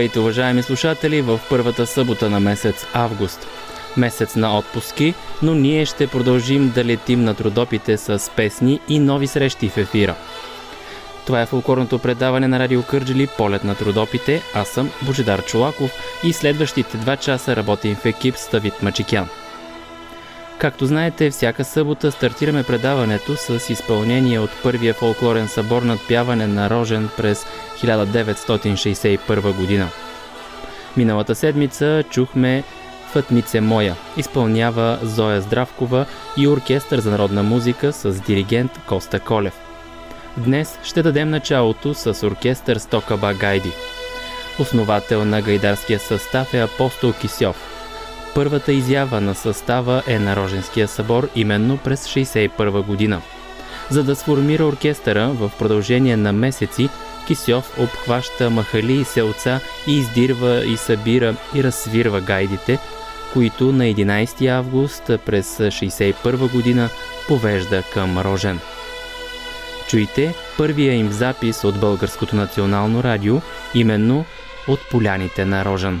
Здравейте, уважаеми слушатели, в първата събота на месец август. Месец на отпуски, но ние ще продължим да летим на трудопите с песни и нови срещи в ефира. Това е фулкорното предаване на Радио Кърджили Полет на трудопите. Аз съм Божидар Чулаков и следващите два часа работим в екип с Давид Мачикян. Както знаете, всяка събота стартираме предаването с изпълнение от първия фолклорен събор над пяване на Рожен през 1961 година. Миналата седмица чухме Фътнице моя, изпълнява Зоя Здравкова и оркестър за народна музика с диригент Коста Колев. Днес ще дадем началото с оркестър Стокаба Гайди. Основател на гайдарския състав е апостол Кисьов – Първата изява на състава е на Роженския събор именно през 1961 година. За да сформира оркестъра в продължение на месеци, Кисьов обхваща махали и селца и издирва и събира и разсвирва гайдите, които на 11 август през 1961 година повежда към Рожен. Чуйте първия им запис от Българското национално радио, именно от поляните на Рожен.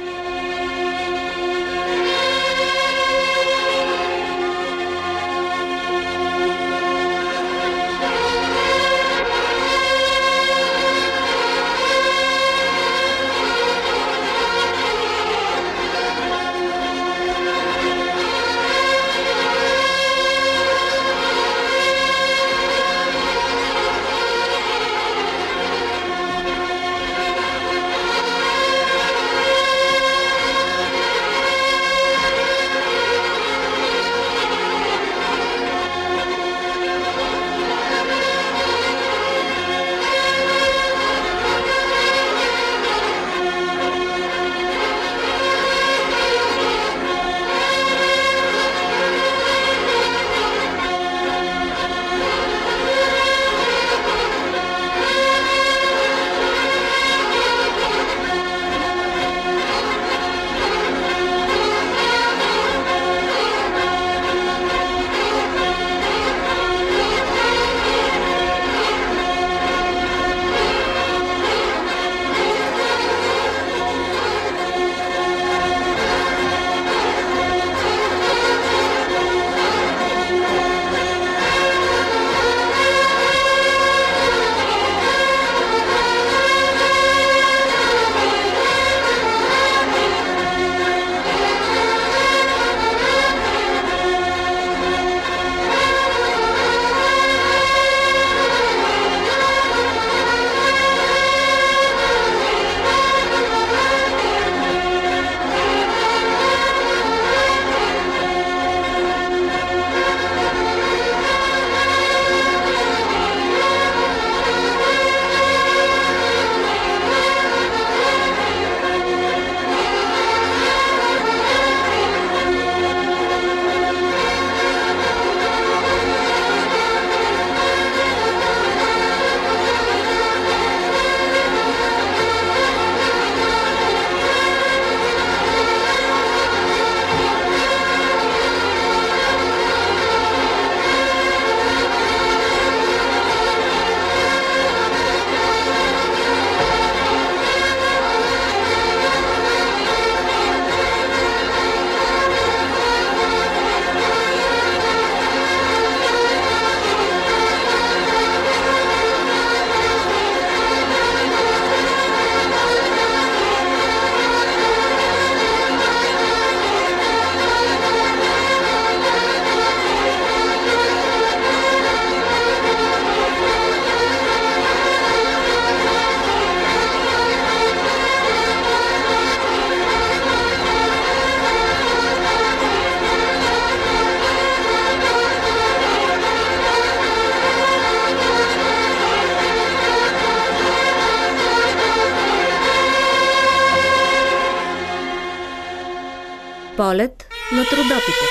Трудопите.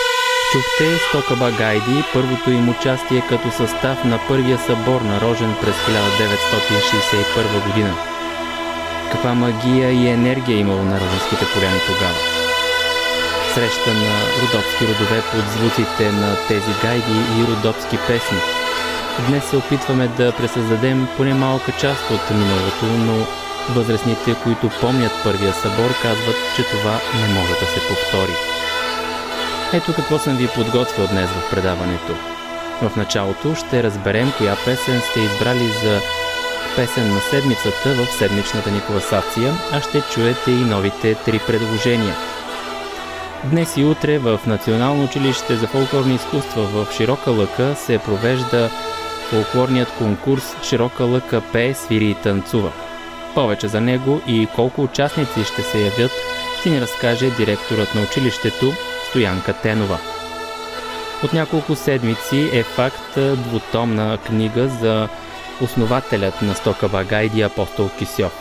Чухте Стокаба Гайди, първото им участие като състав на първия събор на Рожен през 1961 година. Каква магия и енергия имало на Роженските поляни тогава? Среща на родопски родове под звуците на тези гайди и родопски песни. Днес се опитваме да пресъздадем поне малка част от миналото, но възрастните, които помнят първия събор, казват, че това не може да се повтори. Ето какво съм ви подготвил днес в предаването. В началото ще разберем коя песен сте избрали за песен на седмицата в седмичната ни класация, а ще чуете и новите три предложения. Днес и утре в Национално училище за фолклорни изкуства в Широка лъка се провежда фолклорният конкурс Широка лъка пее, свири и танцува. Повече за него и колко участници ще се явят, ще ни разкаже директорът на училището Стоянка Тенова. От няколко седмици е факт двутомна книга за основателят на Стока Багайди апостол Кисьов.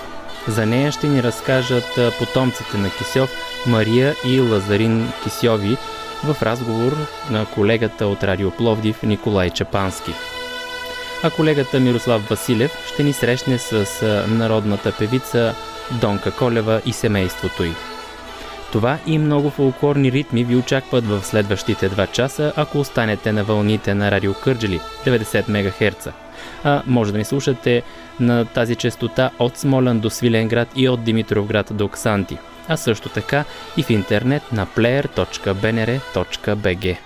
За нея ще ни разкажат потомците на Кисьов Мария и Лазарин Кисьови в разговор на колегата от Радио Пловдив Николай Чапански. А колегата Мирослав Василев ще ни срещне с народната певица Донка Колева и семейството й. Това и много фолклорни ритми ви очакват в следващите два часа, ако останете на вълните на Радио Кърджели 90 МГц. А може да ни слушате на тази частота от Смолян до Свиленград и от Димитровград до Ксанти, а също така и в интернет на player.bnr.bg.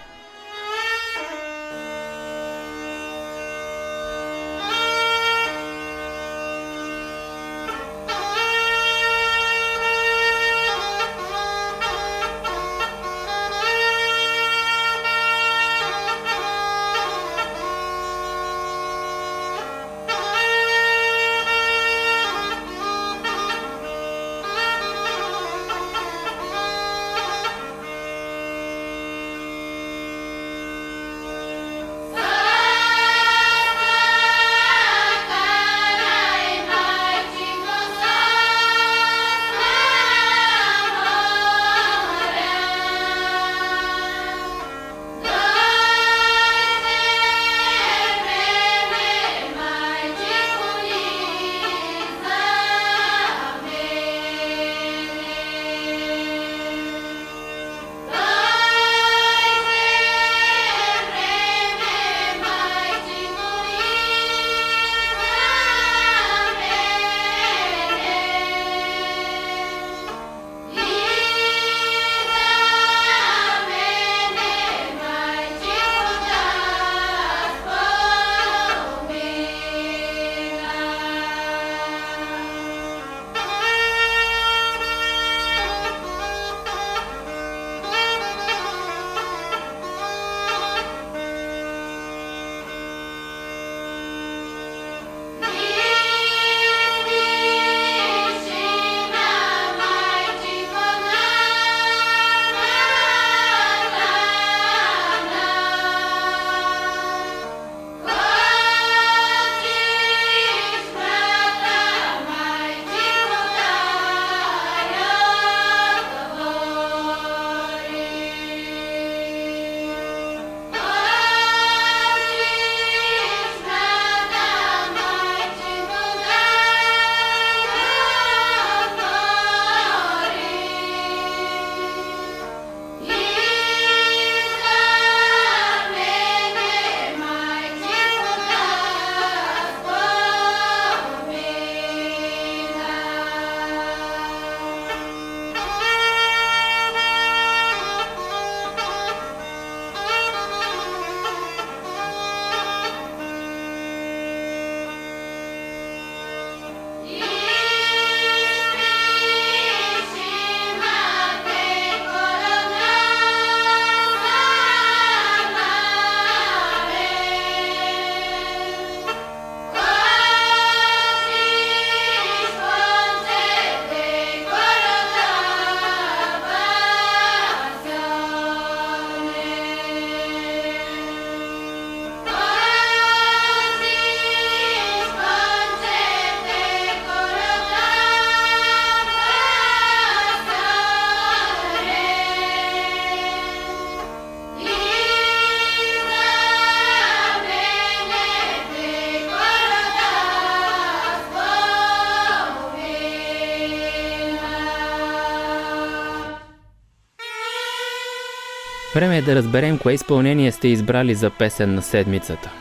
Време е да разберем кое изпълнение сте избрали за песен на седмицата.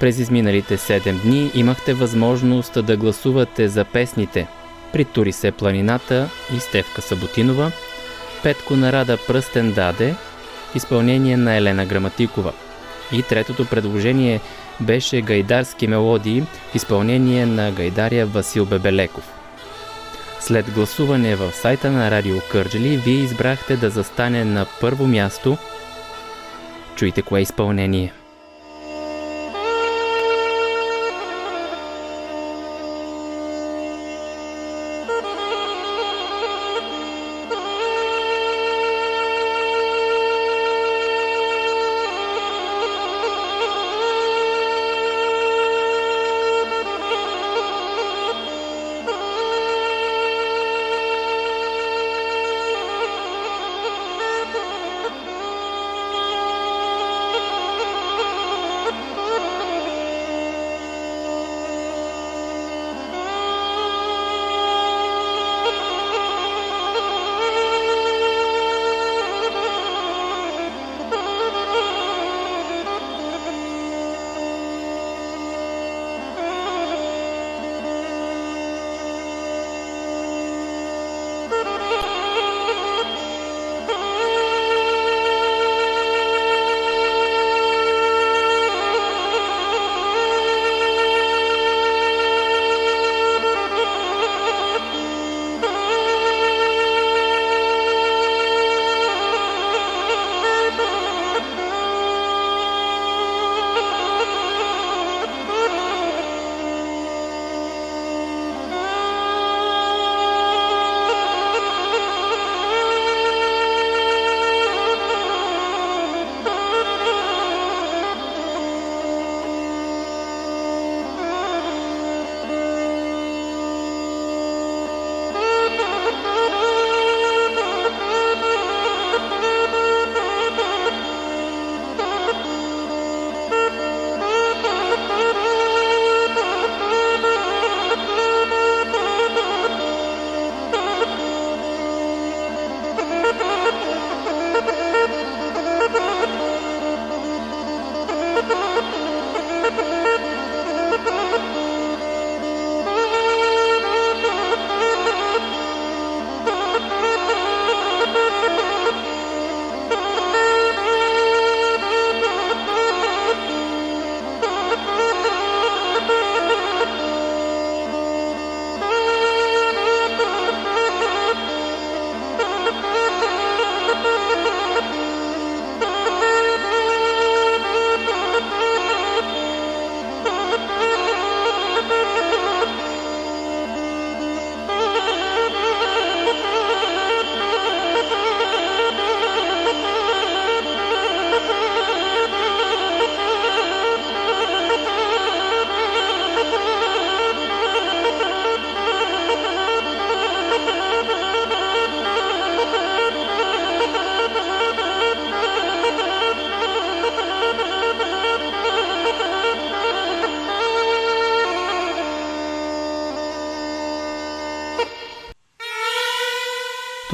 През изминалите 7 дни имахте възможност да гласувате за песните Притури се планината и Стевка Саботинова, Петко Нарада Пръстен даде, изпълнение на Елена Граматикова. И третото предложение беше гайдарски мелодии в изпълнение на гайдария Васил Бебелеков. След гласуване в сайта на Радио Кърджали, вие избрахте да застане на първо място. Чуйте кое изпълнение –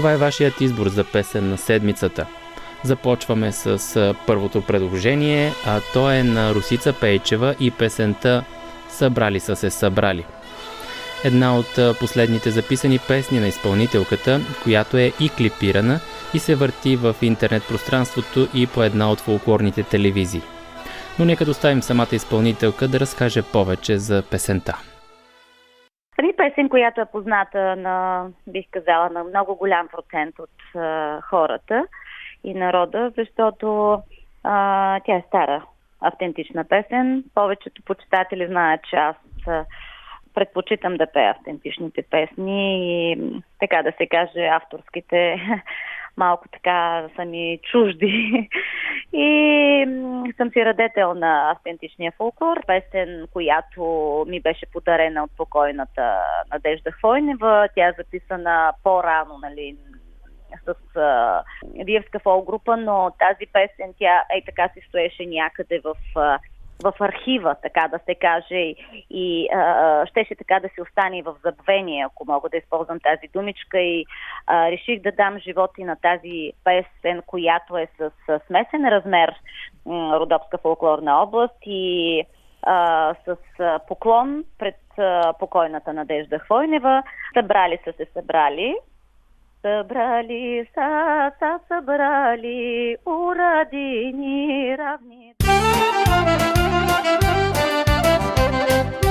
Това е вашият избор за песен на седмицата. Започваме с първото предложение, а то е на Русица Пейчева и песента Събрали са се събрали. Една от последните записани песни на изпълнителката, която е и клипирана и се върти в интернет пространството и по една от фолклорните телевизии. Но нека доставим самата изпълнителка да разкаже повече за песента песен, която е позната на, бих казала, на много голям процент от а, хората и народа, защото а, тя е стара, автентична песен. Повечето почитатели знаят, че аз предпочитам да пея автентичните песни и така да се каже авторските малко така са ми чужди. И съм си радетел на автентичния фолклор, песен, която ми беше подарена от покойната Надежда Хвойнева. Тя е записана по-рано, нали, с а, Виевска фол група, но тази песен, тя е така си стоеше някъде в а, в архива, така да се каже, и а, щеше така да се остане в забвение, ако мога да използвам тази думичка. И а, реших да дам живот и на тази песен, която е с, с смесен размер Родопска фолклорна област и а, с а, поклон пред а, покойната Надежда Хвойнева. Събрали са се събрали. Събрали са, са събрали, урадини равни. Събрали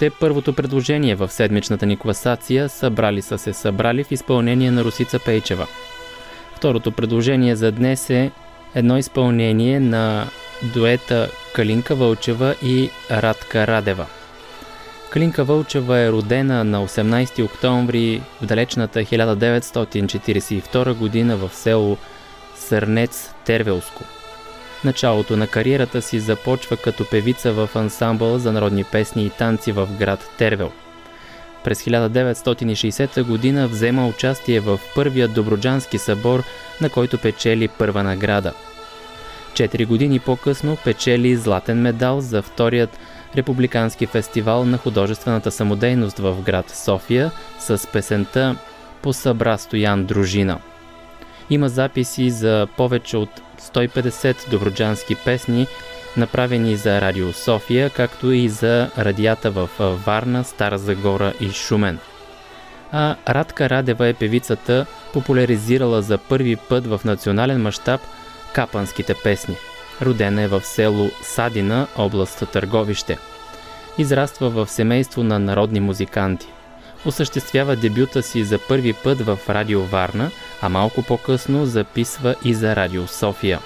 Чухте първото предложение в седмичната ни класация Събрали са се събрали в изпълнение на Русица Пейчева. Второто предложение за днес е едно изпълнение на дуета Калинка Вълчева и Радка Радева. Калинка Вълчева е родена на 18 октомври в далечната 1942 година в село Сърнец Тервелско. Началото на кариерата си започва като певица в ансамбъл за народни песни и танци в град Тервел. През 1960 година взема участие в първия Доброджански събор, на който печели първа награда. Четири години по-късно печели златен медал за вторият републикански фестивал на художествената самодейност в град София с песента По събра Стоян Дружина. Има записи за повече от 150 доброджански песни, направени за Радио София, както и за радията в Варна, Стара Загора и Шумен. А Радка Радева е певицата, популяризирала за първи път в национален мащаб капанските песни. Родена е в село Садина, област Търговище. Израства в семейство на народни музиканти. Осъществява дебюта си за първи път в Радио Варна, а малко по-късно записва и за Радио София.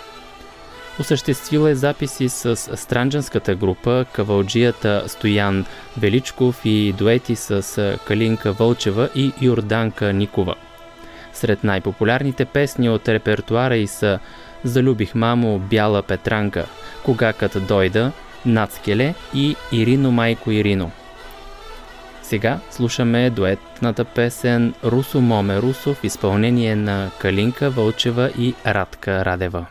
Осъществила е записи с странджанската група, кавалджията Стоян Величков и дуети с Калинка Вълчева и Йорданка Никова. Сред най-популярните песни от репертуара и са Залюбих мамо, Бяла Петранка, Кога като дойда, Нацкеле и Ирино майко Ирино. Сега слушаме дуетната песен Русо Моме Русо в изпълнение на Калинка Вълчева и Радка Радева.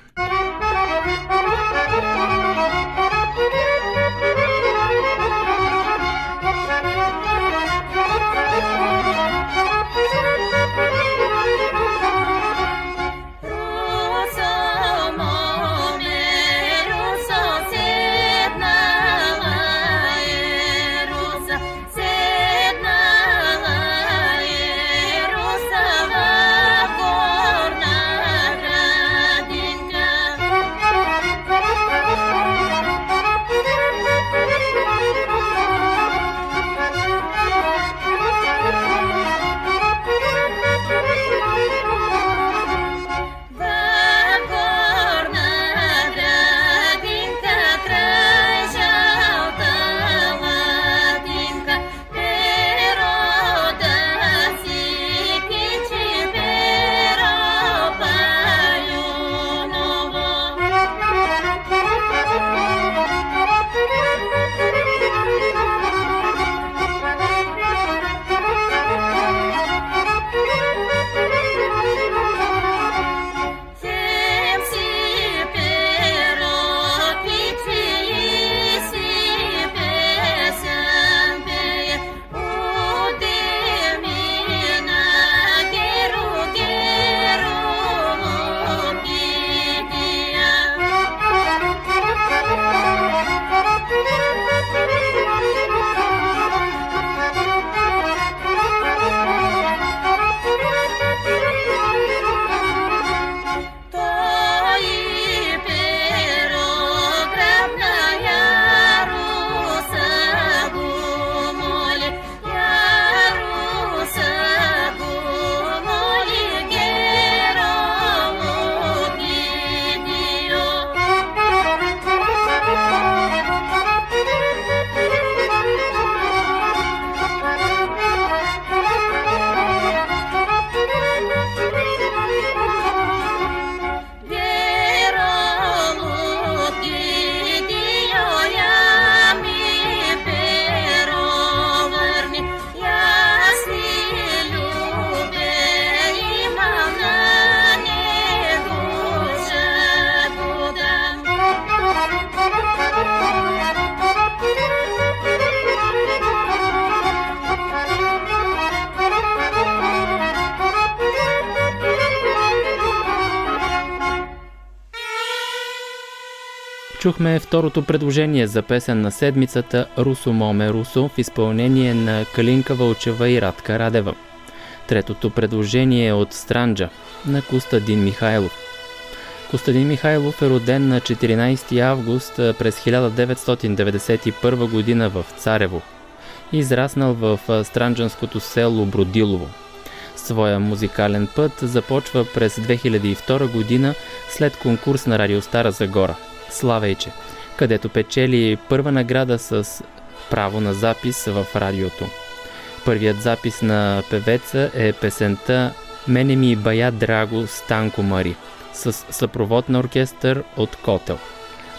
Чухме второто предложение за песен на седмицата Русо Моме Русо в изпълнение на Калинка Вълчева и Радка Радева. Третото предложение е от Странджа на Костадин Михайлов. Костадин Михайлов е роден на 14 август през 1991 година в Царево. Израснал в странджанското село Бродилово. Своя музикален път започва през 2002 година след конкурс на Радио Стара Загора – Славейче, където печели първа награда с право на запис в радиото. Първият запис на певеца е песента «Мене ми бая драго Станко Мари» с съпровод на оркестър от Котел.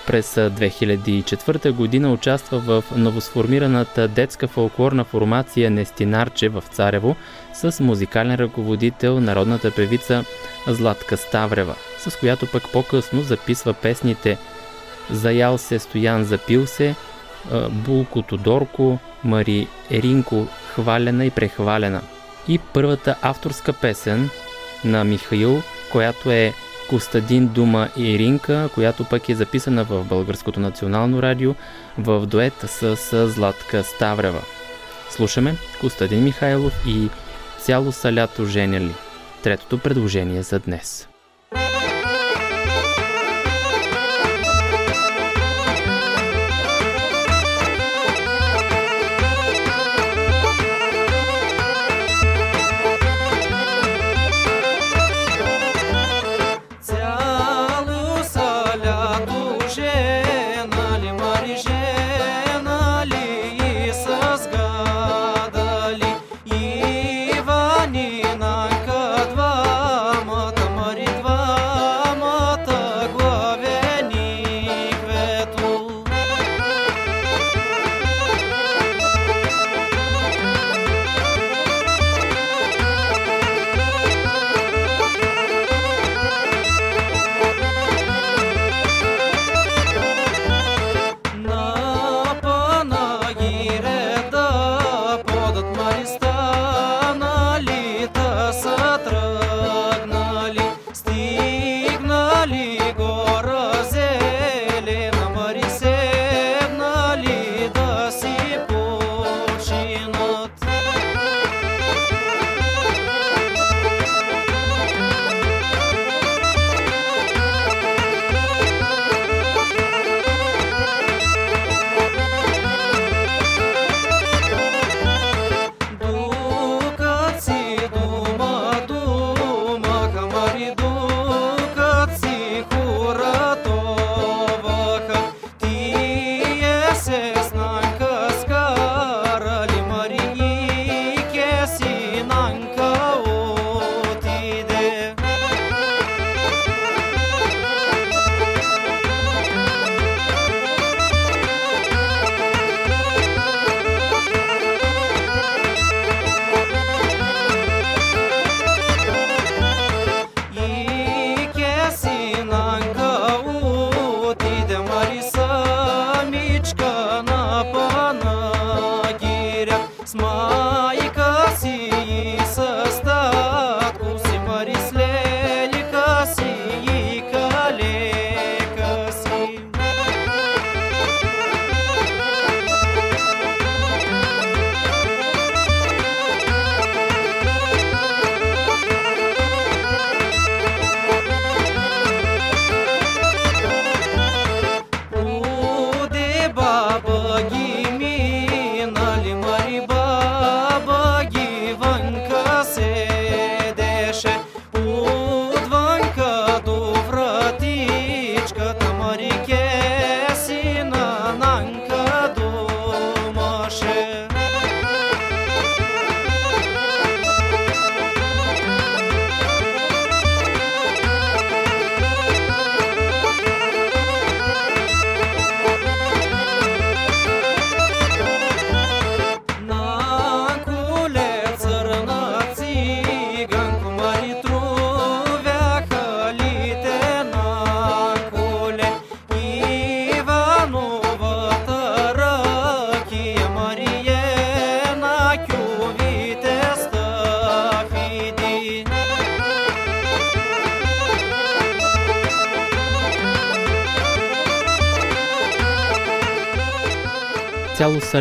През 2004 година участва в новосформираната детска фолклорна формация Нестинарче в Царево с музикален ръководител народната певица Златка Ставрева, с която пък по-късно записва песните Заял се Стоян запил се, Булко Тодорко, Мари Еринко Хвалена и прехвалена. И първата авторска песен на Михаил, която е Костадин Дума и Иринка, която пък е записана в Българското национално радио в дует с Златка Ставрева. Слушаме Костадин Михайлов и Цяло са лято женяли. Третото предложение за днес.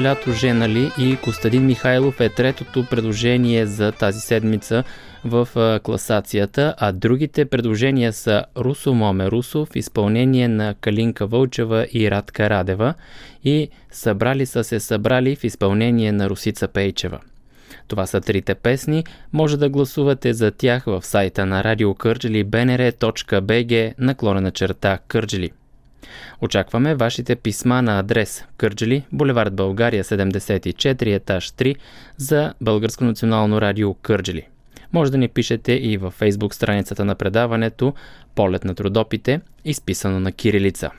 Лято женали и Костадин Михайлов е третото предложение за тази седмица в класацията, а другите предложения са Русо Моме Русо в изпълнение на Калинка Вълчева и Радка Радева и Събрали са се събрали в изпълнение на Русица Пейчева. Това са трите песни. Може да гласувате за тях в сайта на Радио Кърджели bnr.bg наклонена черта Кърджели. Очакваме вашите писма на адрес Кърджели, булевард България 74, етаж 3 за Българско национално радио Кърджели. Може да ни пишете и във фейсбук страницата на предаването Полет на трудопите, изписано на кирилица.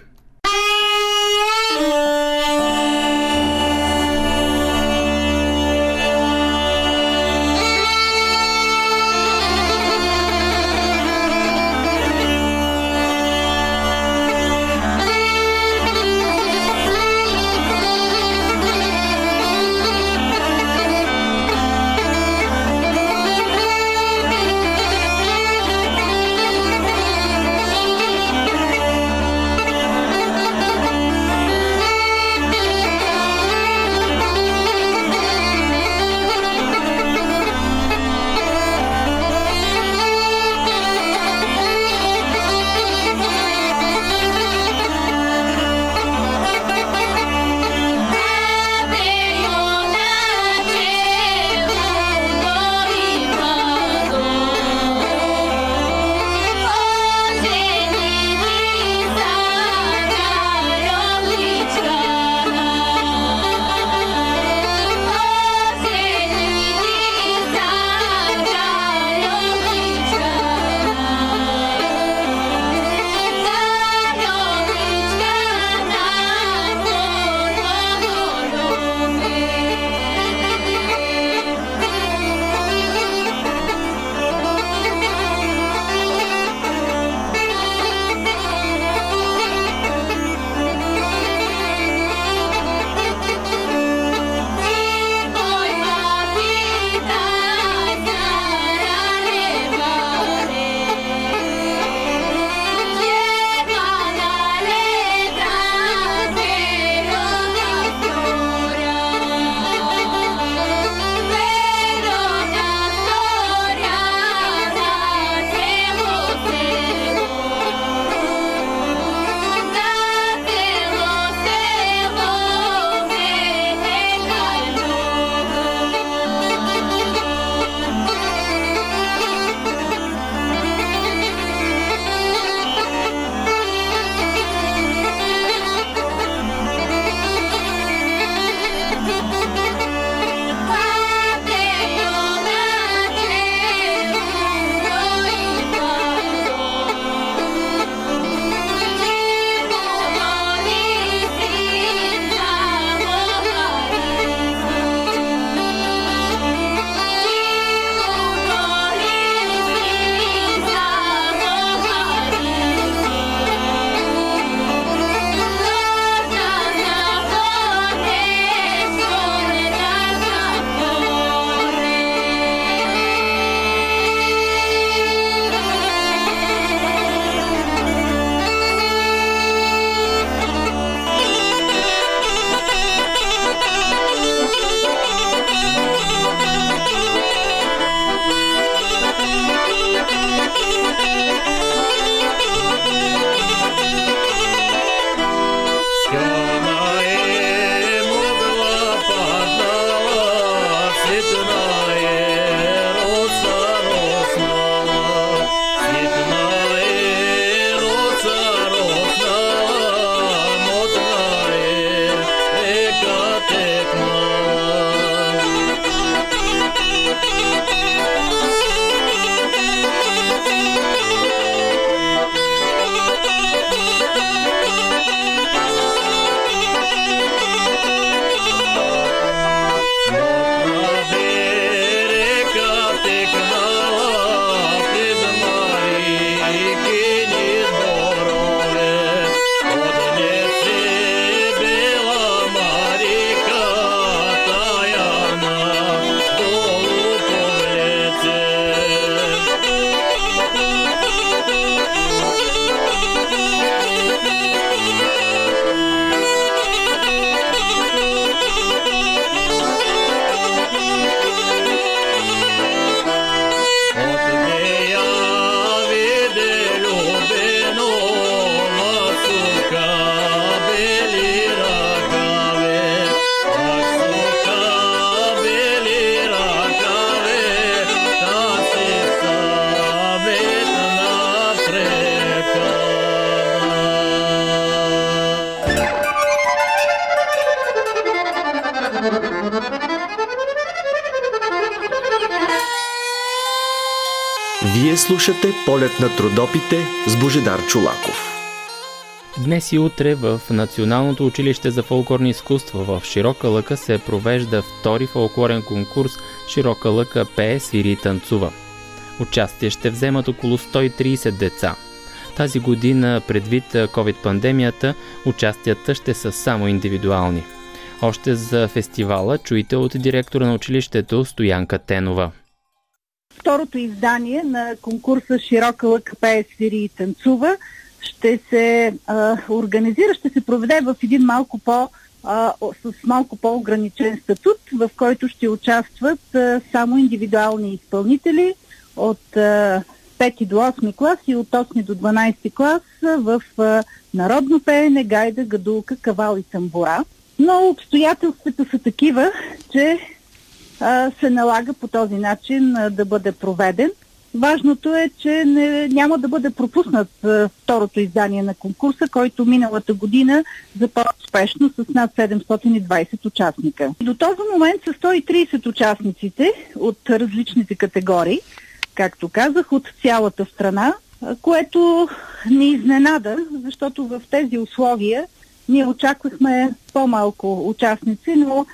Слушате полет на трудопите с Божедар Чулаков. Днес и утре в Националното училище за фолклорни изкуства в Широка лъка се провежда втори фолклорен конкурс Широка лъка пее, свири и танцува. Участие ще вземат около 130 деца. Тази година, предвид COVID-пандемията, участията ще са само индивидуални. Още за фестивала чуйте от директора на училището Стоянка Тенова. Второто издание на конкурса Широка лъка пее, свири и танцува ще се а, организира, ще се проведе в един малко по- а, с малко по-ограничен статут, в който ще участват а, само индивидуални изпълнители от а, 5 до 8 клас и от 8 до 12 клас в а, народно пеене, гайда, гадулка, кавал и тамбура. Но обстоятелствата са такива, че се налага по този начин да бъде проведен. Важното е, че не, няма да бъде пропуснат второто издание на конкурса, който миналата година започна успешно с над 720 участника. До този момент са 130 участниците от различните категории, както казах, от цялата страна, което ни изненада, защото в тези условия ние очаквахме по-малко участници, но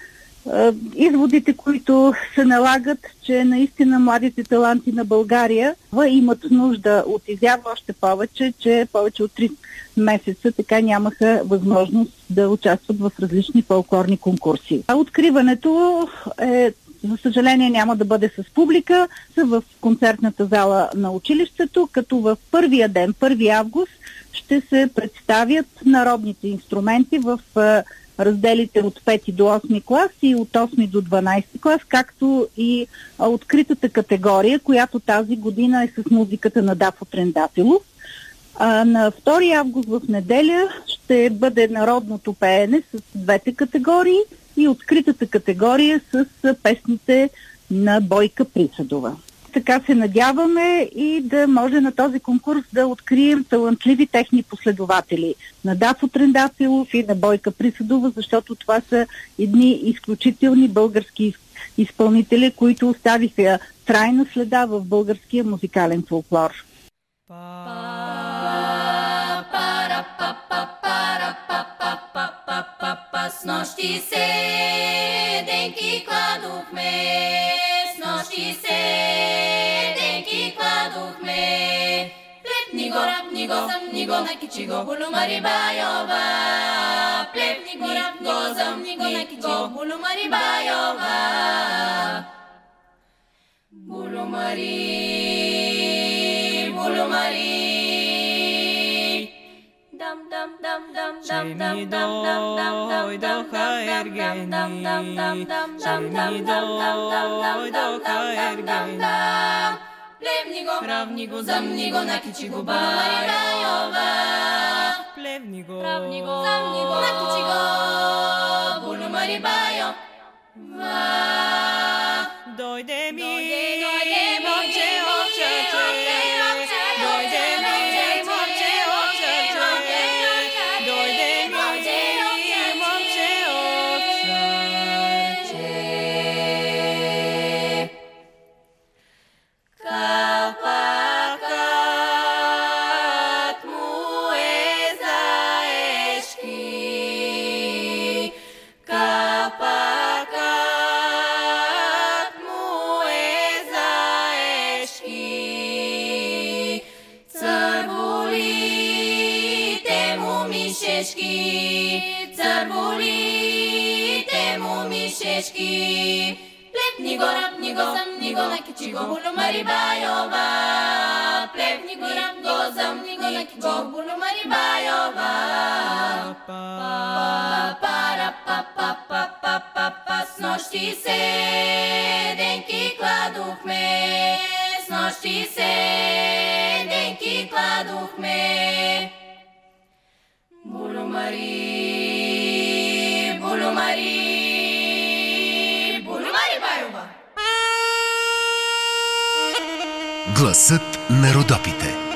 изводите, които се налагат, че наистина младите таланти на България имат нужда от изява още повече, че повече от 3 месеца така нямаха възможност да участват в различни фолклорни конкурси. А откриването е за съжаление няма да бъде с публика, са в концертната зала на училището, като в първия ден, 1 август, ще се представят народните инструменти в разделите от 5 до 8 клас и от 8 до 12 клас, както и а, откритата категория, която тази година е с музиката на Дафо Трендапилов. А, на 2 август в неделя ще бъде народното пеене с двете категории и откритата категория с песните на Бойка Присъдова. Така се надяваме и да може на този конкурс да открием талантливи техни последователи на Дафо Трендапилов и на Бойка Присъдова, защото това са едни изключителни български изпълнители, които оставиха трайна следа в българския музикален фолклор. С нощи седенки кладохме, с нощи седенки Рабниго, замниго, накичиго, хулумариба, йоба. Плевниго, рабниго, замниго, накичиго, хулумариба, йоба. Булумари, булумари. Jamnidoj doha ergeni Jamnidoj doha ergeni Plewnigo, prawnigo, zamnigo, nakichigo, baribajowa. Plewnigo, prawnigo, zamnigo, nakichigo, bulu maribajo. Dojde mi, dojde mi, dojde mi, цървулите му мишешки. Плепни го, рапни го, съмни го, накичи го, булумари байова. Плепни го, рап го, съмни го, накичи го, булумари байова. Пара, па, па, па, па, па, па, с нощи седенки кладохме, с нощи седенки кладохме. Булумари, Гласът на Родопите.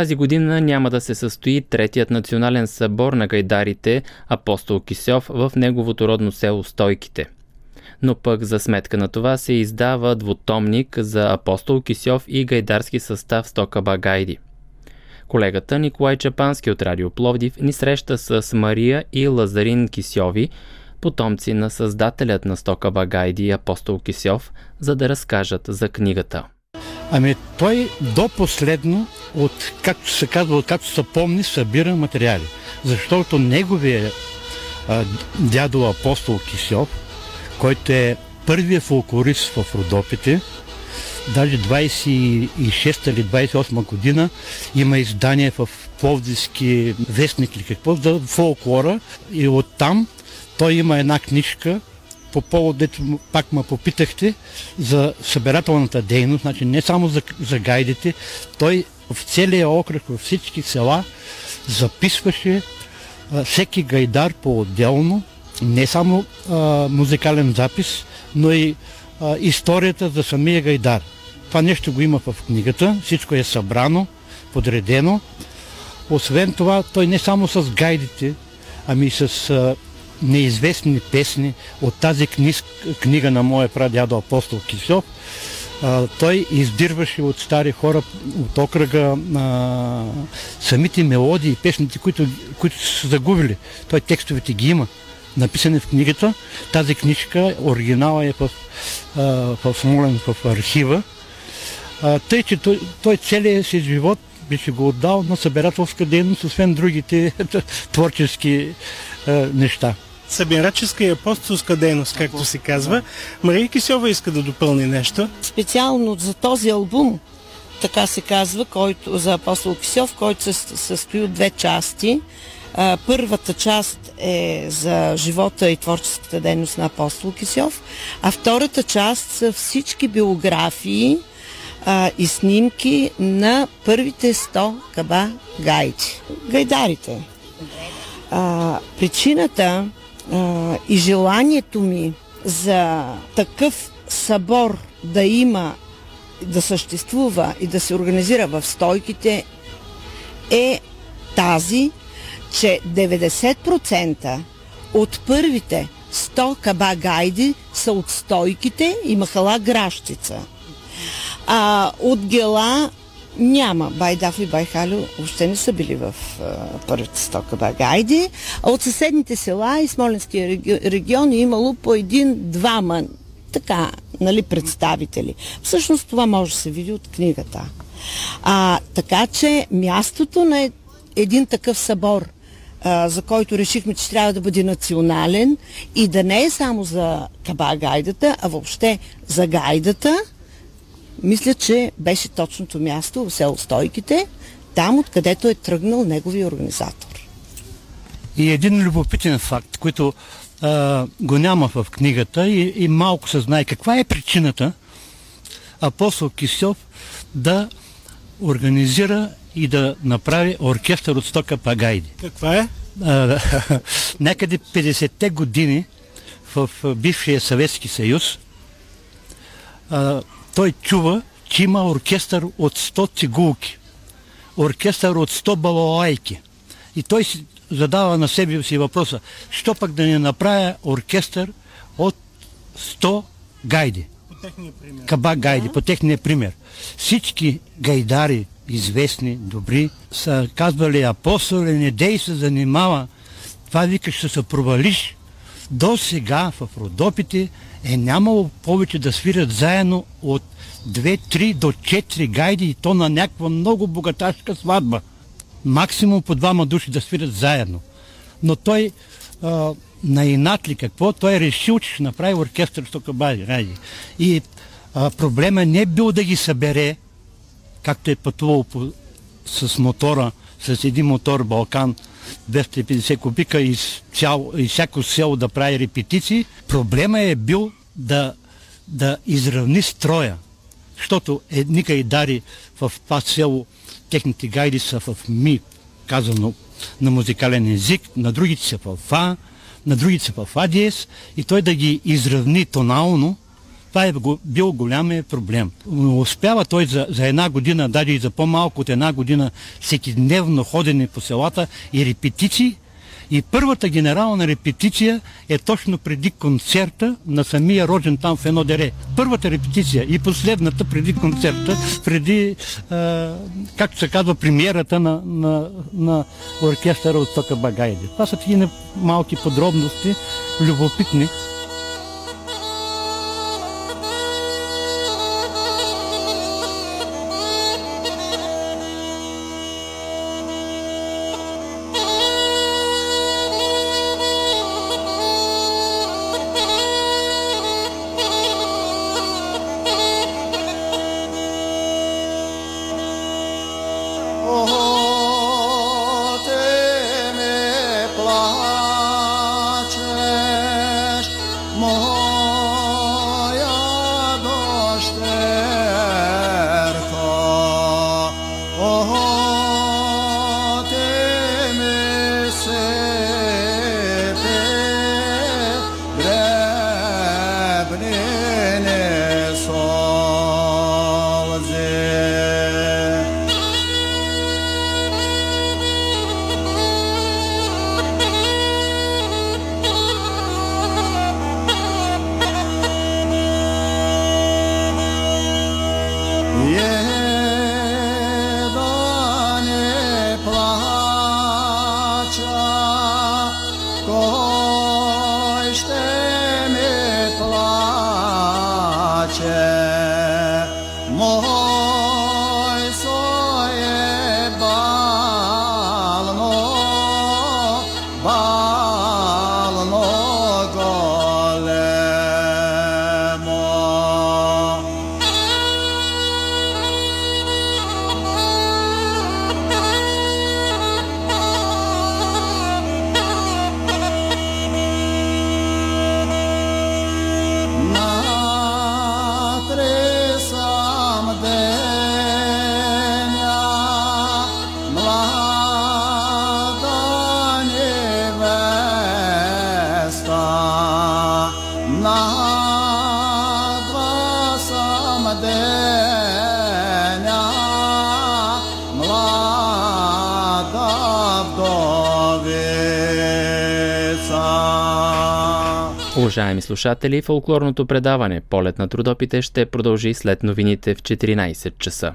Тази година няма да се състои третият национален събор на гайдарите Апостол Кисьов в неговото родно село Стойките. Но пък за сметка на това се издава двутомник за Апостол Кисьов и гайдарски състав Стокаба Гайди. Колегата Николай Чапански от Радио Пловдив ни среща с Мария и Лазарин Кисьови, потомци на създателят на Стокаба Гайди Апостол Кисьов, за да разкажат за книгата. Ами той до последно, от, както се казва, от както се помни, събира материали. Защото неговия а, дядо апостол Кисьов, който е първият фолклорист в Родопите, даже 26 или 28 година има издание в Пловдивски вестник или какво за фолклора и оттам той има една книжка, по повод, дето пак ме попитахте, за събирателната дейност, значи не само за, за гайдите, той в целия окръг, във всички села записваше а, всеки гайдар по-отделно, не само а, музикален запис, но и а, историята за самия гайдар. Това нещо го има в книгата, всичко е събрано, подредено. Освен това, той не само с гайдите, ами и с неизвестни песни от тази книж, книга на моя прадядо апостол Кисов. А, той издирваше от стари хора от окръга а, самите мелодии, песните, които, които са загубили. Той текстовете ги има написани в книгата. Тази книжка, оригинала е в, а, в Смолен, в архива. А, тъй, че той, той целият си живот беше го отдал на събирателска дейност, освен другите творчески а, неща събираческа и апостолска дейност, както се казва. Мария Кисьова иска да допълни нещо. Специално за този албум, така се казва, който, за апостол Кисьов, който се състои от две части. Първата част е за живота и творческата дейност на апостол Кисьов, а втората част са всички биографии а, и снимки на първите 100 каба гайди. Гайдарите. А, причината а, и желанието ми за такъв събор да има, да съществува и да се организира в стойките е тази, че 90% от първите 100 каба гайди са от стойките и махала Гращица. А от гела няма. Байдаф и Байхалю въобще не са били в а, първите стока гайди. А от съседните села и Смоленския регион е имало по един-двама така, нали, представители. Всъщност това може да се види от книгата. А, така че мястото на един такъв събор, за който решихме, че трябва да бъде национален и да не е само за каба гайдата, а въобще за гайдата, мисля, че беше точното място в село Стойките, там откъдето е тръгнал неговия организатор. И един любопитен факт, който а, го няма в книгата и, и малко се знае каква е причината апостол Кисьов да организира и да направи оркестър от стока Пагайди. Каква е? А, някъде 50-те години в бившия Съветски съюз а, той чува, че има оркестър от 100 цигулки, оркестър от 100 балалайки. И той си задава на себе си въпроса, що пък да не направя оркестър от 100 гайди. Каба гайди, по техния пример. Всички гайдари, известни, добри, са казвали апостоли, не дей се занимава. Това викаш, ще се провалиш. До сега в Родопите е нямало повече да свирят заедно от 2-3 до 4 гайди и то на някаква много богаташка сватба. Максимум по двама души да свирят заедно. Но той а, на инат ли какво, той е решил, че ще направи оркестър с Токабади. И а, проблема не е бил да ги събере, както е пътувал по, с мотора, с един мотор Балкан 250 кубика и, цял, и всяко село да прави репетиции. Проблема е бил да, да изравни строя. Защото едни гайдари в това село, техните гайди са в ми, казано на музикален език, на другите са в фа, на другите са в адиес и той да ги изравни тонално, Това е бил голям проблем. Но Успява той за, за една година, даже и за по-малко от една година, всеки дневно ходене по селата и репетиции. И първата генерална репетиция е точно преди концерта на самия рожен там в едно дере. Първата репетиция и последната преди концерта, преди, а, както се казва, премиерата на, на, на оркестъра от Тока Багайде. Това са такива малки подробности, любопитни. Уважаеми слушатели, фолклорното предаване Полет на трудопите ще продължи след новините в 14 часа.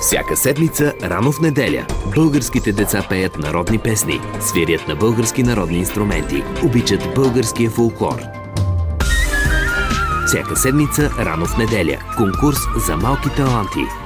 Всяка седмица, рано в неделя, българските деца пеят народни песни, свирят на български народни инструменти, обичат българския фолклор. Всяка седмица, рано в неделя, конкурс за малки таланти.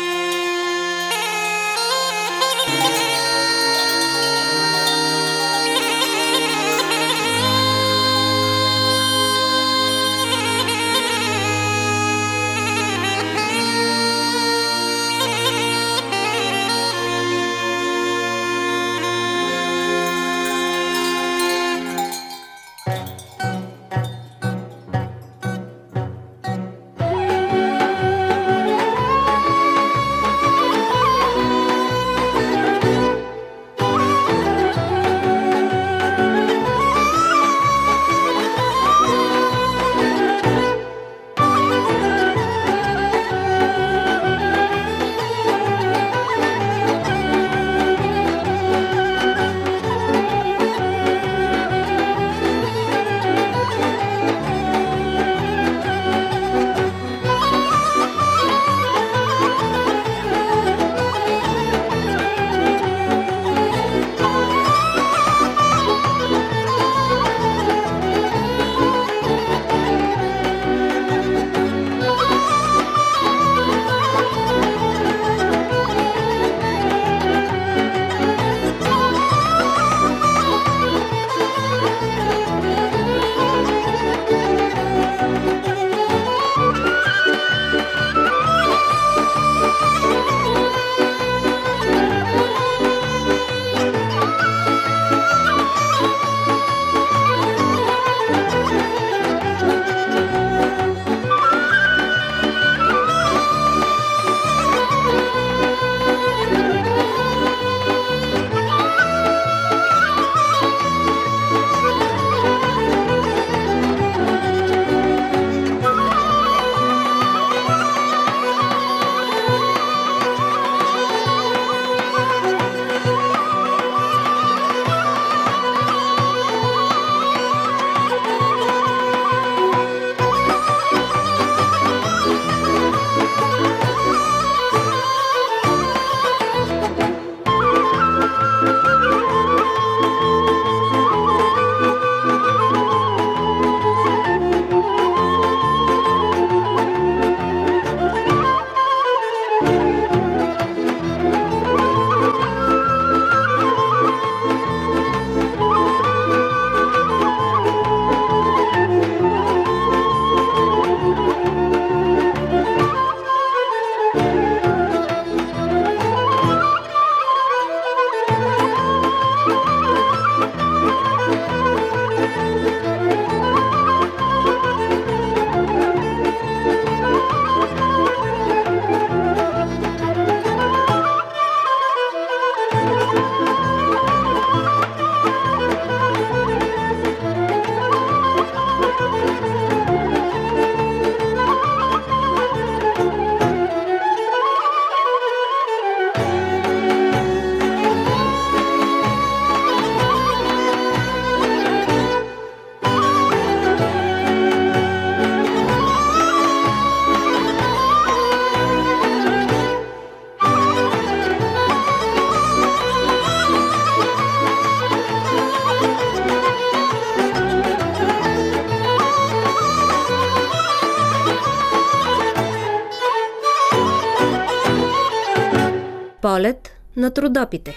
На трудопите.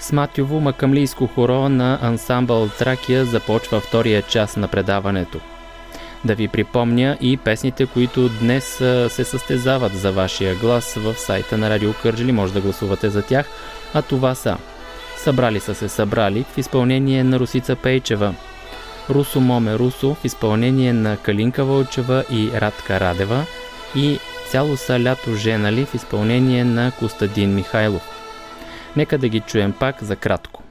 С Матюво макамлийско хоро на ансамбъл Тракия започва втория час на предаването. Да ви припомня и песните, които днес се състезават за вашия глас в сайта на Радио Кърджили. Може да гласувате за тях, а това са Събрали са се събрали в изпълнение на Русица Пейчева, Русо Моме Русо в изпълнение на Калинка Вълчева и Радка Радева и Цяло са лято женали в изпълнение на Костадин Михайлов. Нека да ги чуем пак за кратко.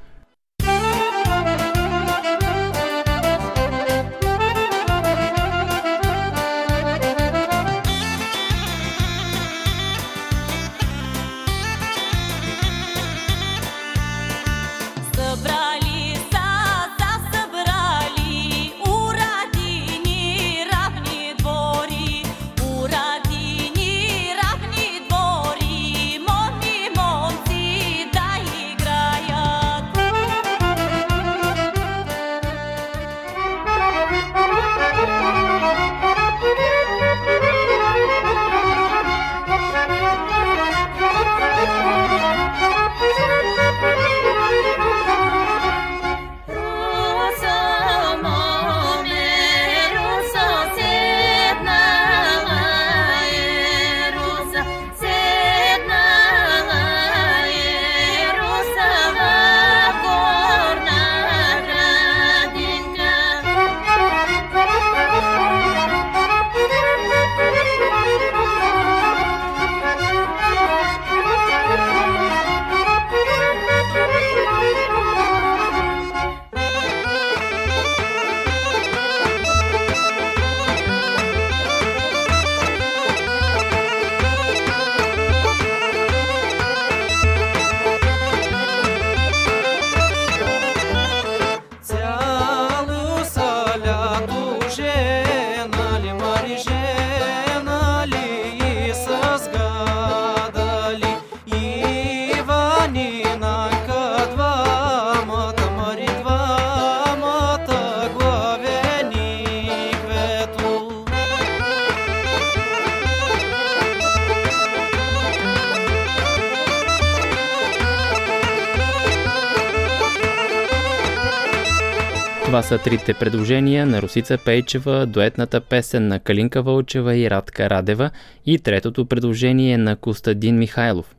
Това са трите предложения на Русица Пейчева, дуетната песен на Калинка Вълчева и Радка Радева и третото предложение на Костадин Михайлов.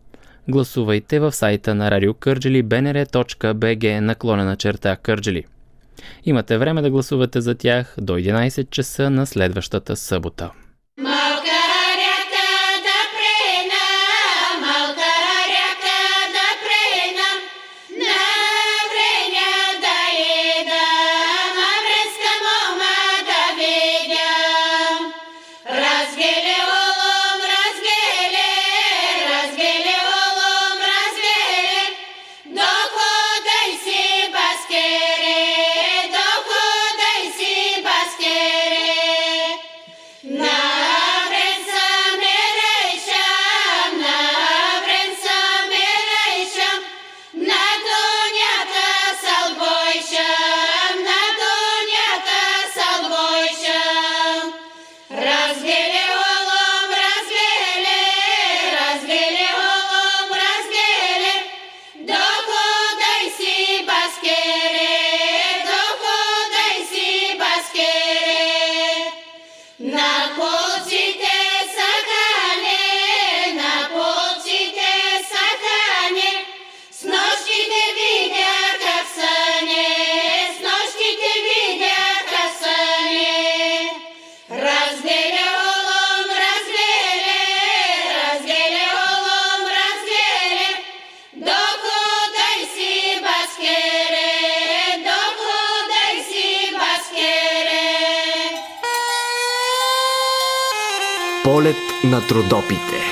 Гласувайте в сайта на Радио Кърджели bnr.bg наклонена черта Кърджели. Имате време да гласувате за тях до 11 часа на следващата събота. Полет на трудопите.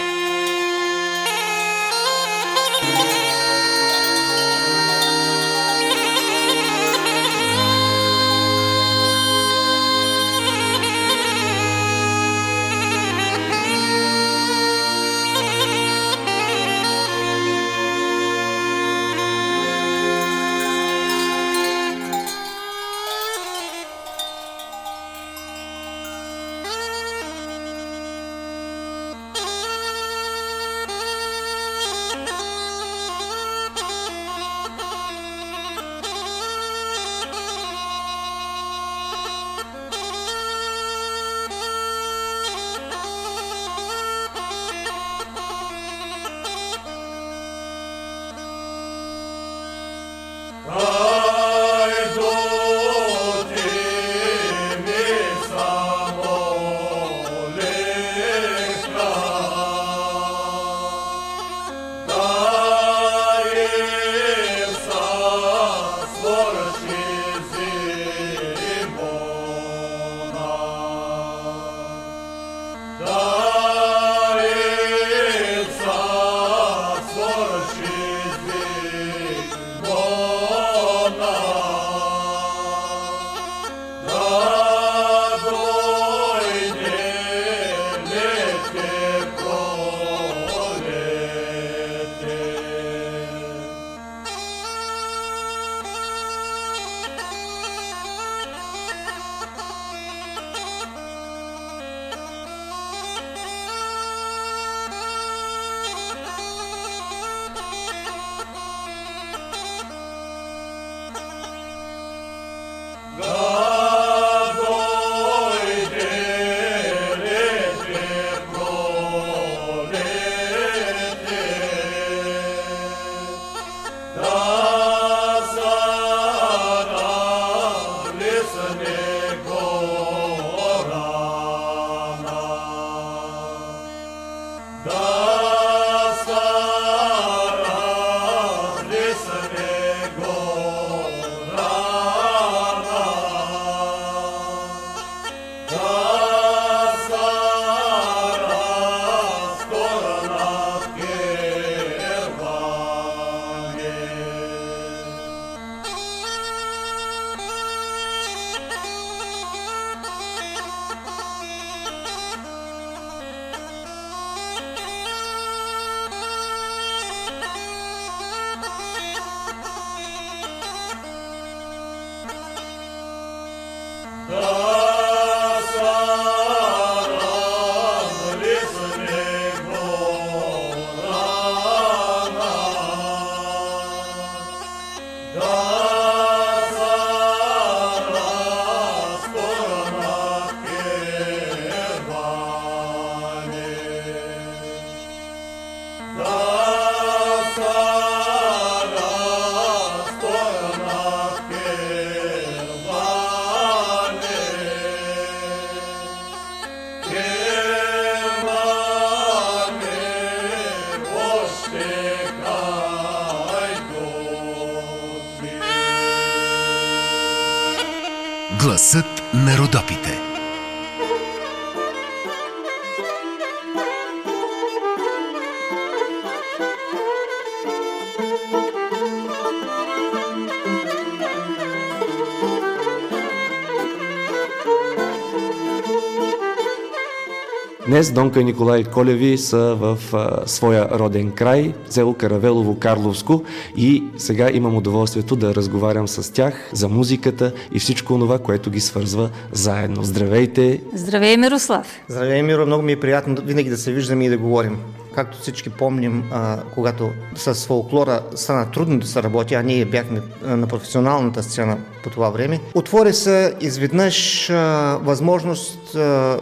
Днес Донка и Николай Колеви са в а, своя роден край, село Каравелово, Карловско и сега имам удоволствието да разговарям с тях за музиката и всичко това, което ги свързва заедно. Здравейте! Здравей, Мирослав! Здравей, Миро! Много ми е приятно винаги да се виждаме и да говорим. Както всички помним, а, когато с фолклора стана трудно да се работи, а ние бяхме а, на професионалната сцена по това време, отвори се изведнъж а, възможност а,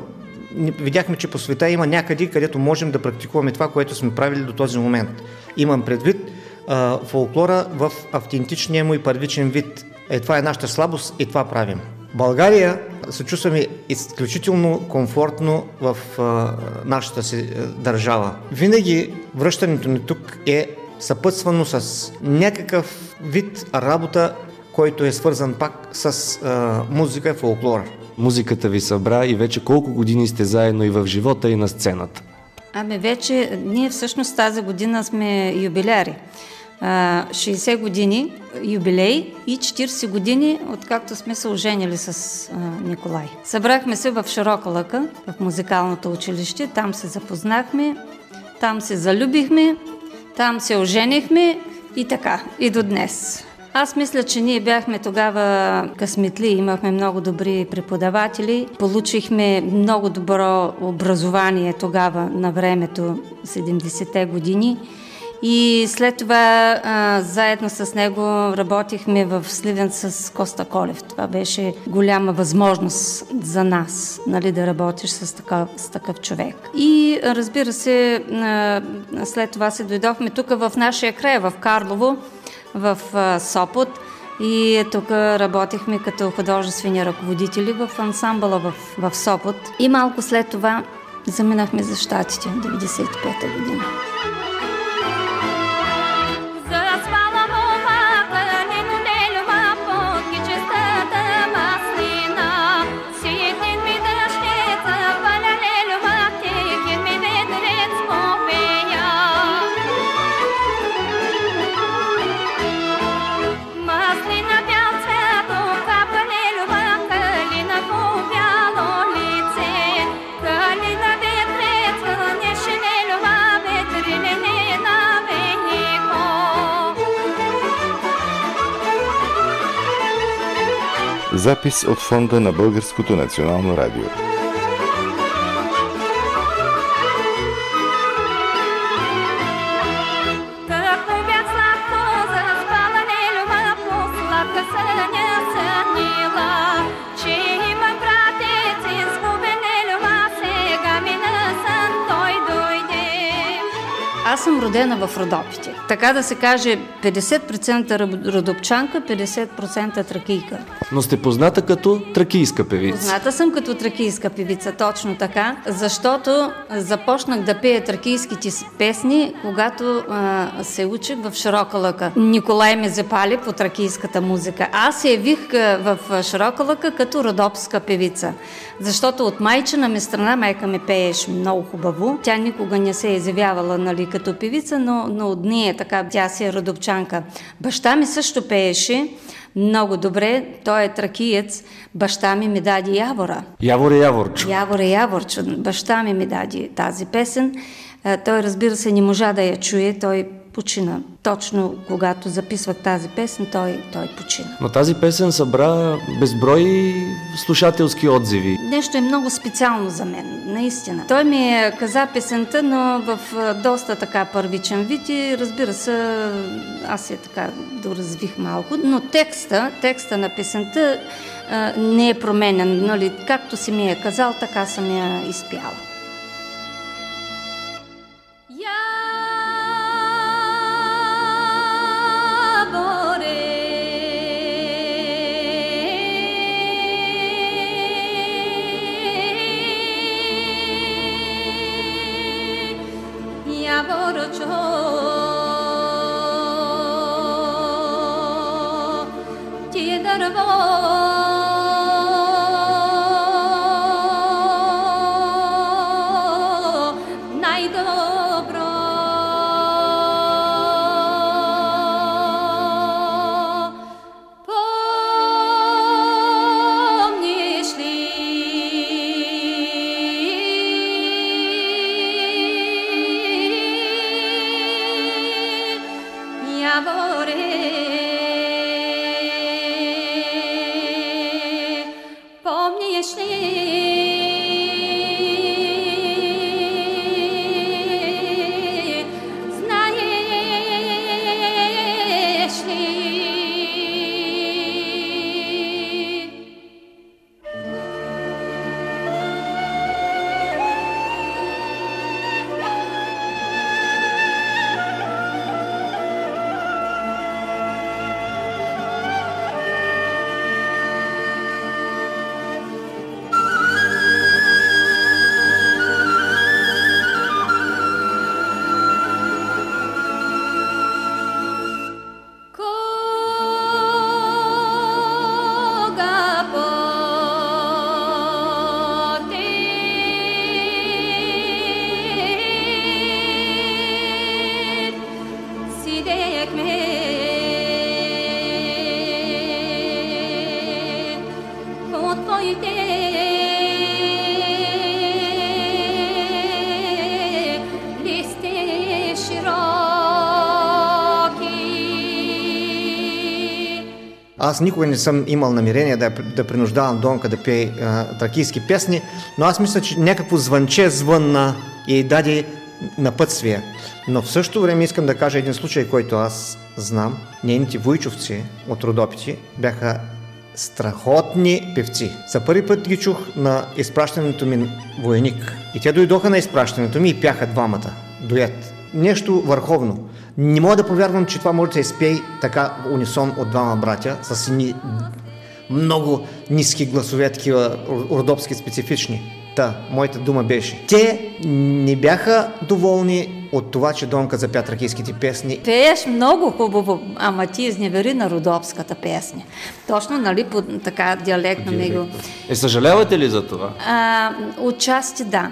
видяхме, че по света има някъде, където можем да практикуваме това, което сме правили до този момент. Имам предвид а, фолклора в автентичния му и първичен вид. Е, това е нашата слабост и това правим. България се чувстваме изключително комфортно в а, нашата си а, държава. Винаги връщането ни тук е съпътствано с някакъв вид работа, който е свързан пак с а, музика и фолклора. Музиката ви събра и вече колко години сте заедно и в живота и на сцената? Ами вече, ние всъщност тази година сме юбиляри. 60 години юбилей и 40 години, откакто сме се оженили с Николай. Събрахме се в Широка лъка, в музикалното училище, там се запознахме, там се залюбихме, там се оженихме и така, и до днес. Аз мисля, че ние бяхме тогава късметли, имахме много добри преподаватели, получихме много добро образование тогава на времето, 70-те години. И след това а, заедно с него работихме в Сливен с Коста Колев. Това беше голяма възможност за нас, нали, да работиш с такъв, с такъв човек. И разбира се, а, след това се дойдохме тук в нашия край, в Карлово, в Сопот и тук работихме като художествени ръководители в ансамбъла в, в Сопот. И малко след това заминахме за щатите, 95-та година. Запис от фонда на Българското национално радио. Съм родена в Родопите. Така да се каже 50% родопчанка, 50% тракийка. Но сте позната като тракийска певица. Позната съм като тракийска певица, точно така, защото започнах да пея тракийските песни, когато а, се учих в Широка лъка. Николай ме запали по тракийската музика. Аз се явих в Широка лъка като родопска певица. Защото от майчина ми страна майка ми пееш много хубаво. Тя никога не се е изявявала нали, като певица, но, но от нея така, тя си е родопчанка. Баща ми също пееше много добре. Той е тракиец. Баща ми ми даде Явора. Явор е Яворчо. Явор е Яворчо. Баща ми ми даде тази песен. Той, разбира се, не можа да я чуе. Той почина. Точно когато записвах тази песен, той, той почина. Но тази песен събра безброй слушателски отзиви. Нещо е много специално за мен, наистина. Той ми е каза песента, но в доста така първичен вид и разбира се, аз я така доразвих малко. Но текста, текста на песента не е променен. Нали? Както си ми е казал, така съм я изпяла. Е Аз никога не съм имал намерение да, да принуждавам Донка да пее тракийски песни, но аз мисля, че някакво звънче звънна и даде напътствие. Но в същото време искам да кажа един случай, който аз знам. Нейните войчовци от Родопити бяха страхотни певци. За първи път ги чух на изпращането ми войник. И те дойдоха на изпращането ми и пяха двамата. Дует. Нещо върховно. Не мога да повярвам, че това може да се изпее така унисон от двама братя, с едни много ниски гласове, такива родопски специфични. Та, моята дума беше. Те не бяха доволни от това, че Донка запя тракийските песни. Пееш много хубаво, ама ти изневери на родопската песня. Точно, нали, по така диалектно ми го... Е, съжалявате ли за това? А, отчасти да.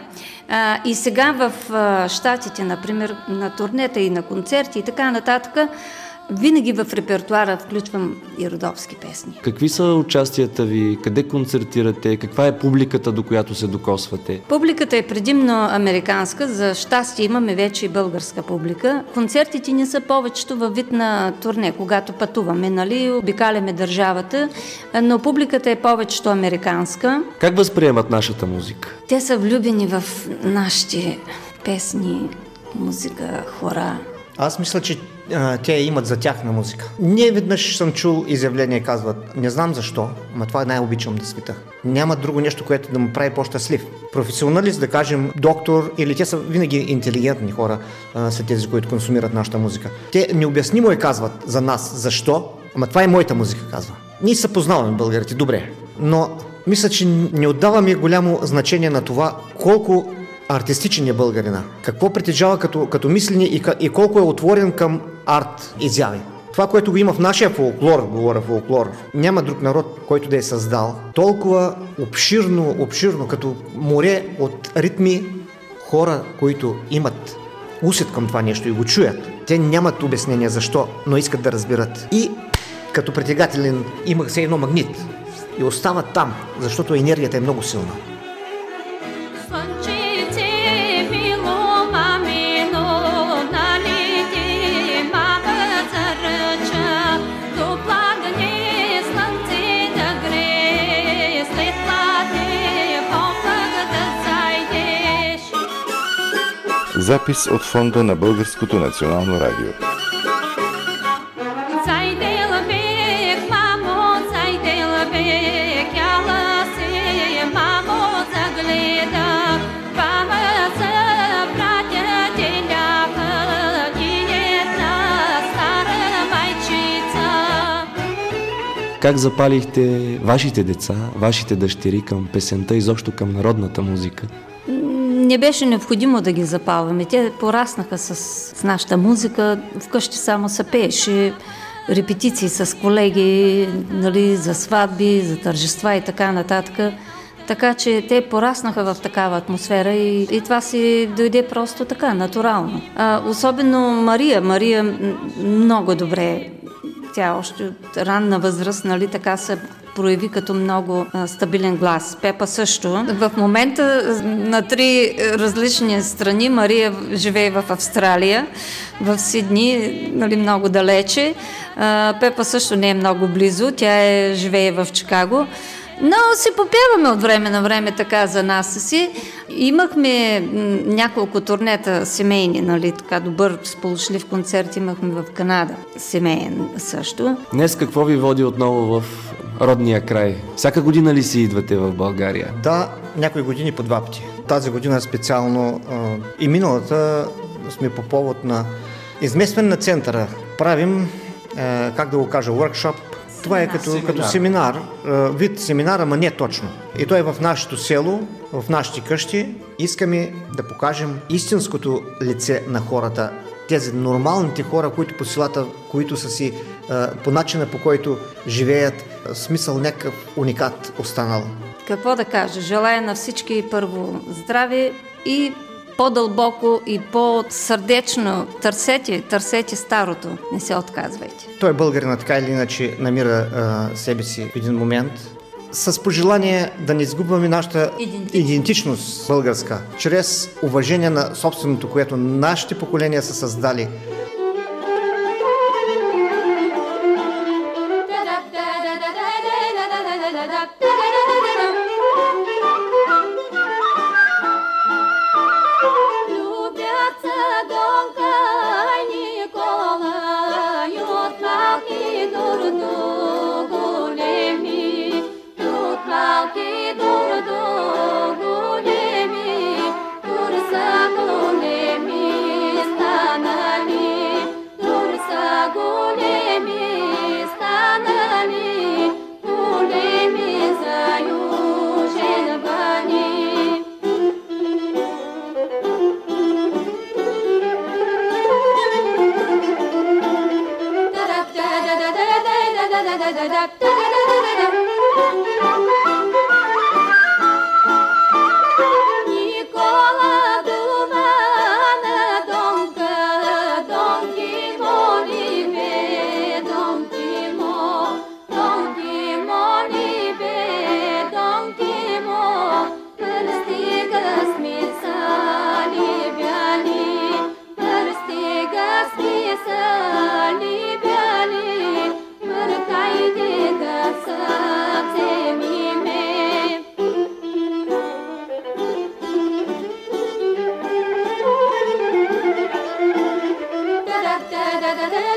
А, и сега в а, Штатите, например, на турнета и на концерти и така нататък, винаги в репертуара включвам и родопски песни. Какви са участията ви? Къде концертирате? Каква е публиката, до която се докосвате? Публиката е предимно американска, за щастие имаме вече и българска публика. Концертите ни са повечето във вид на турне, когато пътуваме, нали, обикаляме държавата, но публиката е повечето американска. Как възприемат нашата музика? Те са влюбени в нашите песни, музика, хора. Аз мисля, че те имат за тяхна музика. Не веднъж съм чул изявление, казват, не знам защо, но това най-обичам да света. Няма друго нещо, което да му прави по-щастлив. Професионалист, да кажем, доктор, или те са винаги интелигентни хора, а, са тези, които консумират нашата музика. Те необяснимо е казват за нас, защо, ама това е моята музика, казва. Ние се познаваме българите, добре, но мисля, че не отдаваме голямо значение на това колко артистичен е българина. Какво притежава като, като мислене и, и колко е отворен към арт изяви. Това, което го има в нашия фолклор, говоря фолклор, няма друг народ, който да е създал толкова обширно, обширно, като море от ритми, хора, които имат усет към това нещо и го чуят. Те нямат обяснение защо, но искат да разберат. И като притегателен има се едно магнит и остават там, защото енергията е много силна. Запис от фонда на Българското национално радио. Как запалихте вашите деца, вашите дъщери към песента, изобщо към народната музика? Не беше необходимо да ги запалваме. Те пораснаха с, с нашата музика. Вкъщи само се пееше репетиции с колеги, нали, за сватби, за тържества и така нататък. Така че те пораснаха в такава атмосфера и, и това си дойде просто така, натурално. А, особено Мария. Мария много добре тя още ранна възраст, нали, така се прояви като много а, стабилен глас. Пепа също. В момента на три различни страни Мария живее в Австралия, в Сидни, нали, много далече. А, Пепа също не е много близо, тя е, живее в Чикаго. Но си попяваме от време на време така за нас си. Имахме няколко турнета семейни, нали, така добър сполучлив концерт имахме в Канада. Семейен също. Днес какво ви води отново в родния край? Всяка година ли си идвате в България? Да, някои години по два пъти. Тази година специално и миналата сме по повод на изместване на центъра. Правим, как да го кажа, workshop. Това е като семинар, като семинар а, вид семинар, ама не точно. И той е в нашето село, в нашите къщи. Искаме да покажем истинското лице на хората, тези нормалните хора, които по селата, които са си а, по начина по който живеят, смисъл някакъв уникат останал. Какво да кажа? Желая на всички първо здраве и по-дълбоко и по-сърдечно търсете, търсете старото, не се отказвайте. Той българина така или иначе намира а, себе си в един момент. С пожелание да не изгубваме нашата Идентичност. идентичност българска, чрез уважение на собственото, което нашите поколения са създали. da da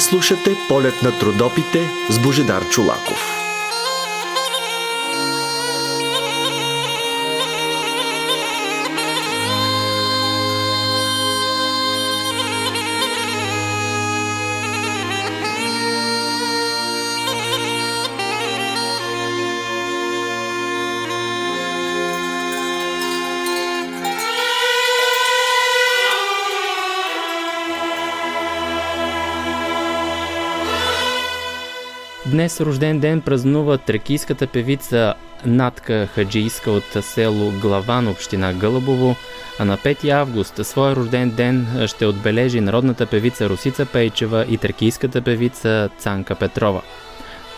Слушате полет на трудопите с Божедар Чулаков. Днес рожден ден празнува тракийската певица Натка Хаджийска от село Главан, община Гълъбово, а на 5 август своя рожден ден ще отбележи народната певица Русица Пейчева и тракийската певица Цанка Петрова.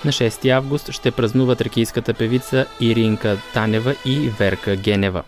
На 6 август ще празнува тракийската певица Иринка Танева и Верка Генева.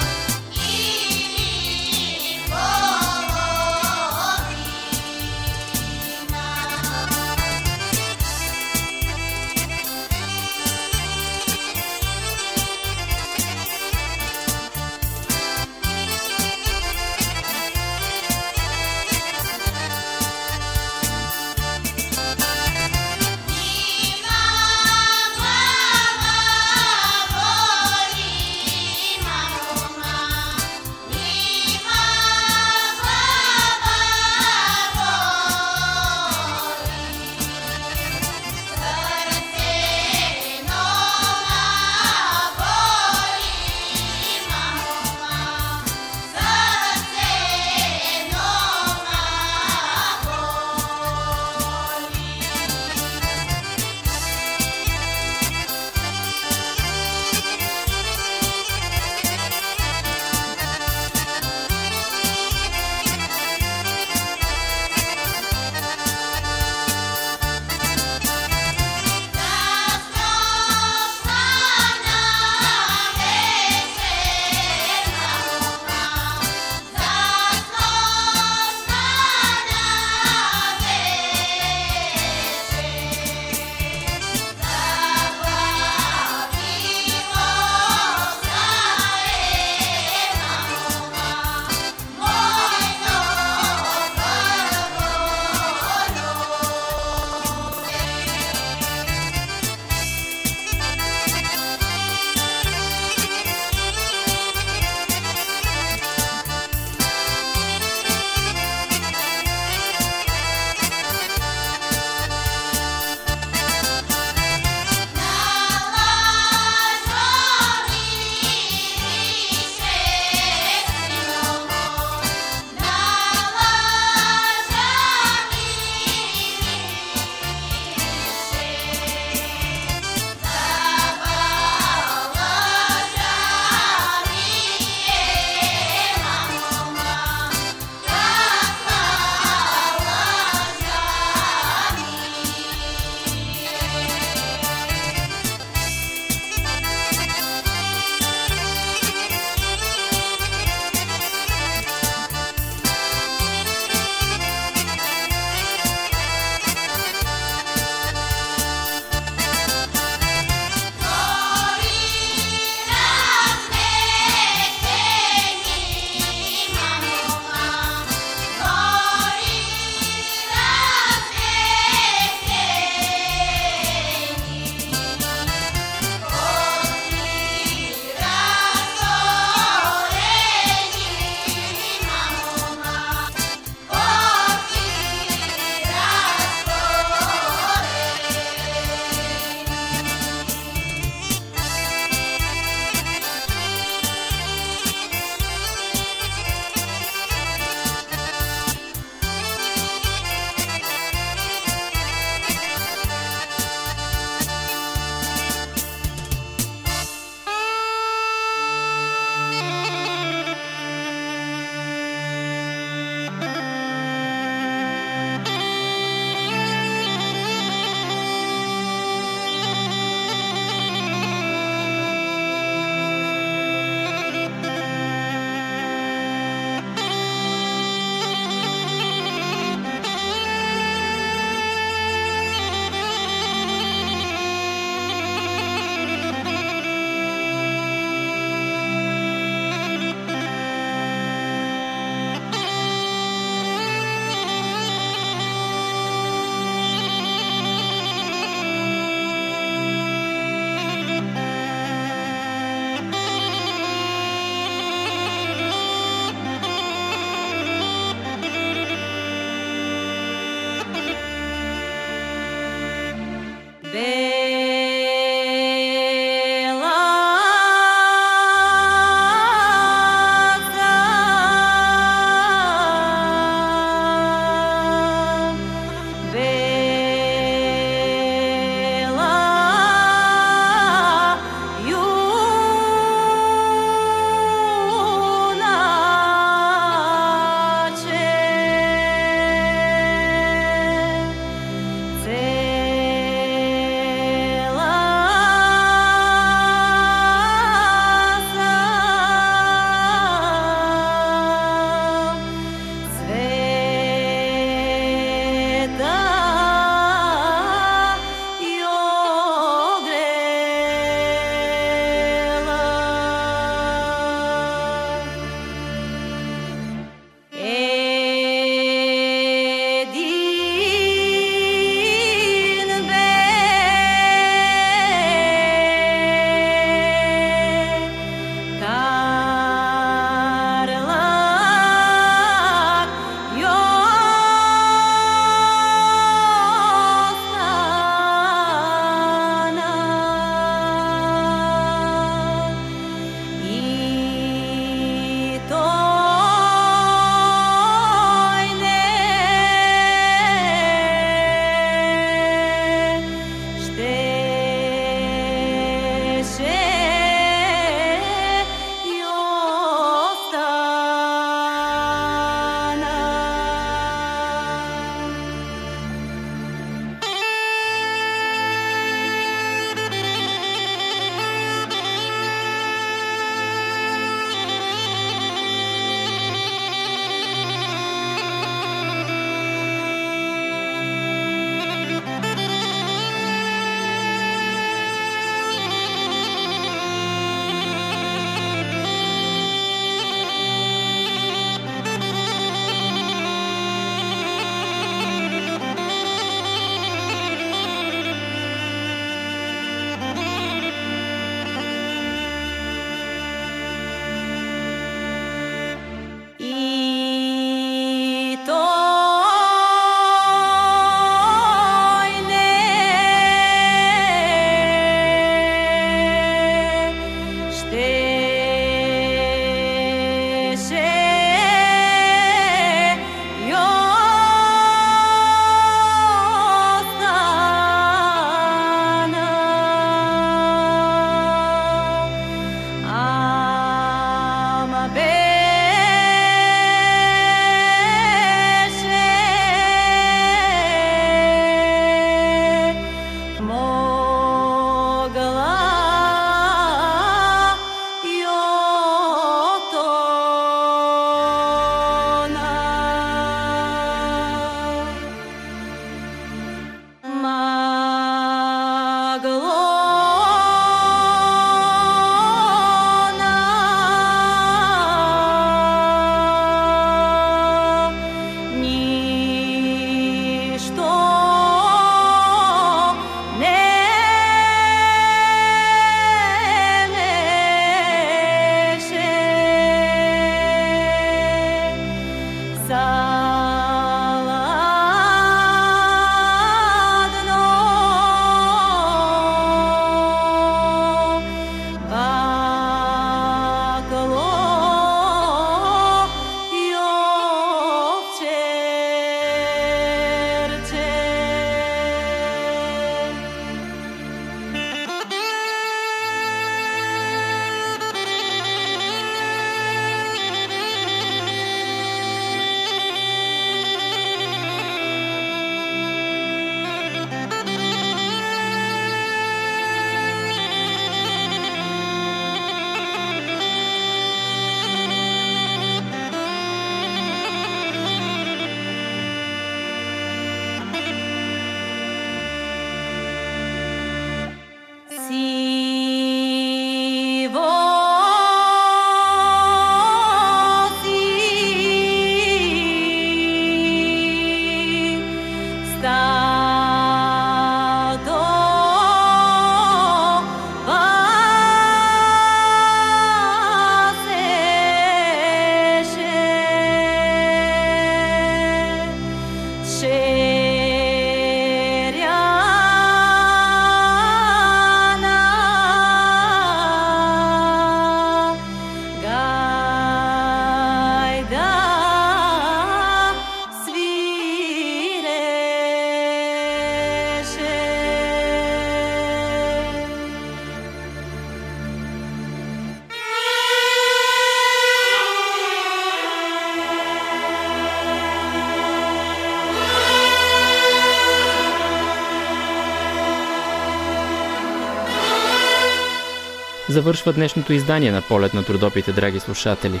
Завършва днешното издание на полет на трудопите, драги слушатели.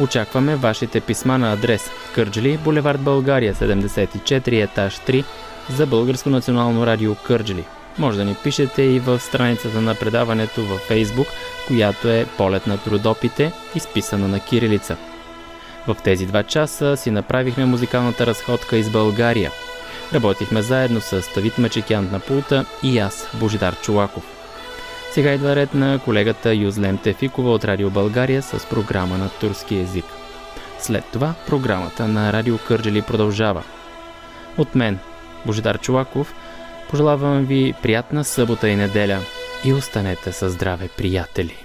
Очакваме вашите писма на адрес Кърджли, булевард България, 74, етаж 3, за Българско национално радио Кърджли. Може да ни пишете и в страницата на предаването във Фейсбук, която е Полет на трудопите, изписана на кирилица. В тези два часа си направихме музикалната разходка из България. Работихме заедно с Тавит Мачекян на пулта и аз, Божидар Чулаков. Сега идва ред на колегата Юзлем Тефикова от Радио България с програма на турски язик. След това програмата на Радио Кърджели продължава. От мен, Божидар Чулаков, пожелавам ви приятна събота и неделя и останете със здраве, приятели!